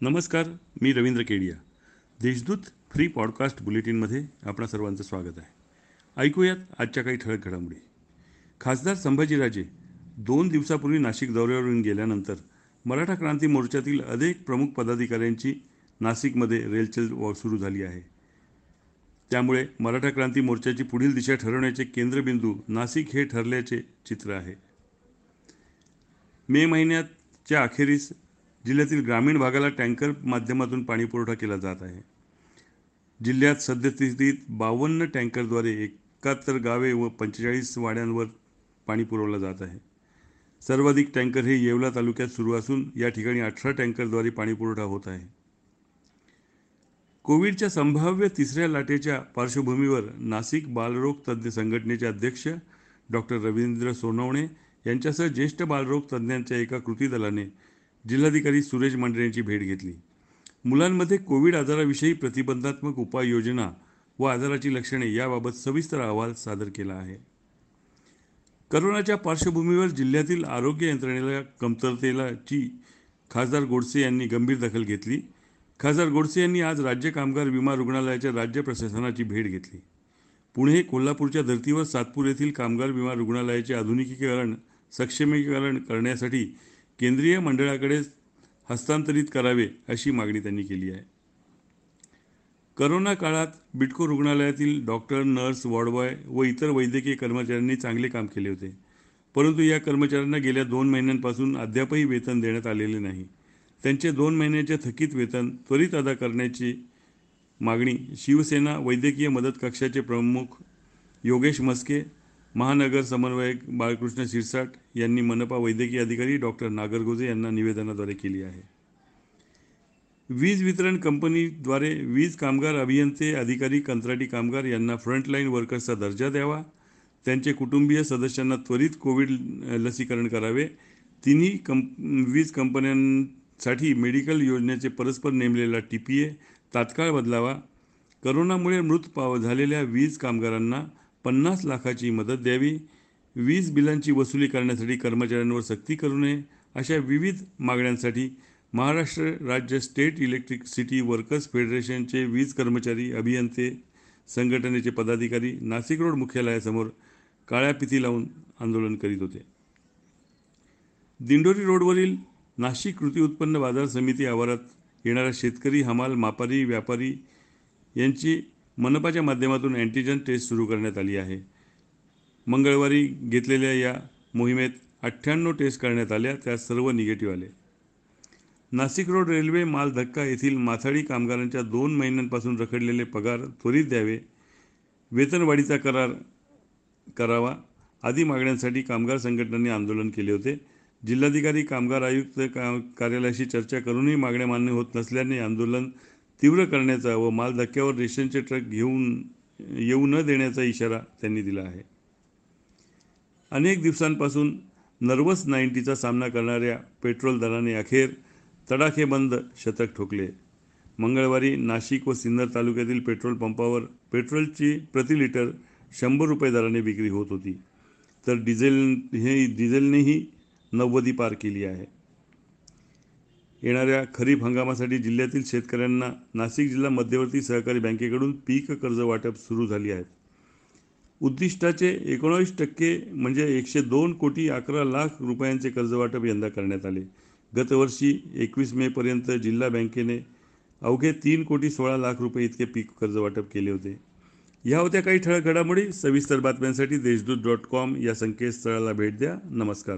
नमस्कार मी Ravindra Kedia. Deshdoot free podcast बुलेटिनमध्ये आपणा सर्वांचं स्वागत आहे. ऐकूयात आजच्या काही ठळक घडामोडी. खासदार संभाजीराजे दोन दिवसापूर्वी नाशिक दौऱ्यावरून गेल्यानंतर मराठा क्रांती मोर्चातील अनेक प्रमुख पदाधिकाऱ्यांची नाशिकमध्ये रेलचेल सुरू झाली आहे. त्यामुळे मराठा क्रांती मोर्चाची पुढील दिशा ठरवण्याचे केंद्रबिंदू नाशिक हे ठरल्याचे चित्र आहे. मे महिन्याच्या अखेरीस जिल्ह्यातील ग्रामीण भागाला टँकर माध्यमातून पाणीपुरवठा केला जात आहे. जिल्ह्यात सद्यस्थितीत बावन्न टँकरद्वारे एकाहत्तर गावे व पंचेचाळीस वाड्यांवर पाणी पुरवलं जात आहे. सर्वाधिक टँकर हे येवला तालुक्यात सुरू असून या ठिकाणी अठरा टँकरद्वारे पाणीपुरवठा होत आहे. कोविडच्या संभाव्य तिसऱ्या लाटेच्या पार्श्वभूमीवर नाशिक बालरोग तज्ज्ञ संघटनेचे अध्यक्ष डॉक्टर रवींद्र सोनवणे यांच्यासह ज्येष्ठ बालरोग तज्ज्ञांच्या एका कृती दलाने जिल्हाधिकारी सुरेश मांढरे यांची भेट घेतली. मुलांमध्ये कोविड आजाराविषयी प्रतिबंधात्मक उपाययोजना व आजाराची लक्षणे याबाबत सविस्तर अहवाल सादर केला आहे. करोनाच्या पार्श्वभूमीवर जिल्ह्यातील आरोग्य यंत्रणेला कमतरतेलाची खासदार गोडसे यांनी गंभीर दखल घेतली. खासदार गोडसे यांनी आज राज्य कामगार विमा रुग्णालयाच्या राज्य प्रशासनाची भेट घेतली. पुणे कोल्हापूरच्या धर्तीवर सातपूर येथील कामगार विमा रुग्णालयाचे आधुनिकीकरण सक्षमीकरण करण्यासाठी केंद्रीय मंडळाकडे हस्तांतरित करावे अशी मागणी त्यांनी केली आहे. करोना काळात बिटको रुग्णालयातील डॉक्टर नर्स वॉर्डबॉय व इतर वैद्यकीय कर्मचाऱ्यांनी चांगले काम केले होते. परंतु या कर्मचाऱ्यांना गेल्या दोन महिन्यांपासून अद्यापही वेतन देण्यात आलेले नाही. त्यांचे दोन महिन्याचे थकीत वेतन त्वरित अदा करण्याची मागणी शिवसेना वैद्यकीय मदत कक्षाचे प्रमुख योगेश मस्के महानगर समन्वयक बाळकृष्ण शिरसाट यांनी मनपा वैद्यकीय अधिकारी डॉक्टर नागरगोजे यांना निवेदनाद्वारे केली आहे. वीज वितरण कंपनीद्वारे वीज कामगार अभियंते अधिकारी कंत्राटी कामगार यांना फ्रंटलाईन वर्कर्सचा दर्जा द्यावा. त्यांचे कुटुंबीय सदस्यांना त्वरित कोविड लसीकरण करावे. तिन्ही कंप वीज कंपन्यांसाठी मेडिकल योजनेचे परस्पर नेमलेला टी पी ए तात्काळ बदलावा. करोनामुळे मृत पाव झालेल्या वीज कामगारांना पन्नास लाखाची मदत द्यावी वीज बिलांची वसुली करण्यासाठी कर्मचाऱ्यांवर सक्ती करू नये अशा विविध मागण्यांसाठी महाराष्ट्र राज्य स्टेट इलेक्ट्रिसिटी वर्कर्स फेडरेशनचे वीज कर्मचारी अभियंते संघटनेचे पदाधिकारी नाशिक रोड मुख्यालयासमोर काळ्या पिथी लावून आंदोलन करीत होते. दिंडोरी रोडवरील नाशिक कृती उत्पन्न बाजार समिती आवारात येणाऱ्या शेतकरी हमाल मापारी व्यापारी यांची मनपाच्या माध्यमातून अँटीजन टेस्ट सुरू करण्यात आली आहे. मंगळवारी घेतलेल्या या मोहिमेत अठ्ठ्याण्णव टेस्ट करण्यात आल्या त्यात सर्व निगेटिव्ह आले. नाशिक रोड रेल्वे माल धक्का येथील माथाडी कामगारांच्या दोन महिन्यांपासून रखडलेले पगार त्वरित द्यावे. वेतनवाढीचा करार करावा. आदी मागण्यांसाठी कामगार संघटनांनी आंदोलन केले होते. जिल्हाधिकारी कामगार आयुक्त का कार्यालयाशी चर्चा करूनही मागण्या मान्य होत नसल्याने आंदोलन तीव्र करण्याचा व माल धक्क्यावर रेशनचे ट्रक घेऊन येऊ न देण्याचा इशारा त्यांनी दिला आहे. अनेक दिवसांपासून नर्वस नाईन्टीचा सामना करणाऱ्या पेट्रोल दराने अखेर तडाखेबंद शतक ठोकले. मंगळवारी नाशिक व सिन्नर तालुक्यातील पेट्रोल पंपावर पेट्रोलची प्रति लिटर शंभर रुपये दराने विक्री होत होती. तर डिझेल हे डिझेलनेही नव्वदी पार केली आहे. येणाऱ्या खरीप हंगामासाठी जिल्ह्यातील शेतकऱ्यांना नाशिक जिल्हा मध्यवर्ती सहकारी बँकेकडून पीक कर्ज वाटप सुरू झाली आहेत उद्दिष्टाचे एकोणावीस टक्के म्हणजे एकशे दोन कोटी अकरा लाख रुपयांचे कर्जवाटप यंदा करण्यात आले. गतवर्षी एकवीस मेपर्यंत जिल्हा बँकेने अवघे तीन कोटी सोळा लाख रुपये इतके पीक कर्ज वाटप केले होते. ह्या होत्या काही ठळक घडामोडी. सविस्तर बातम्यांसाठी देशदूत डॉट कॉम या संकेतस्थळाला भेट द्या. नमस्कार.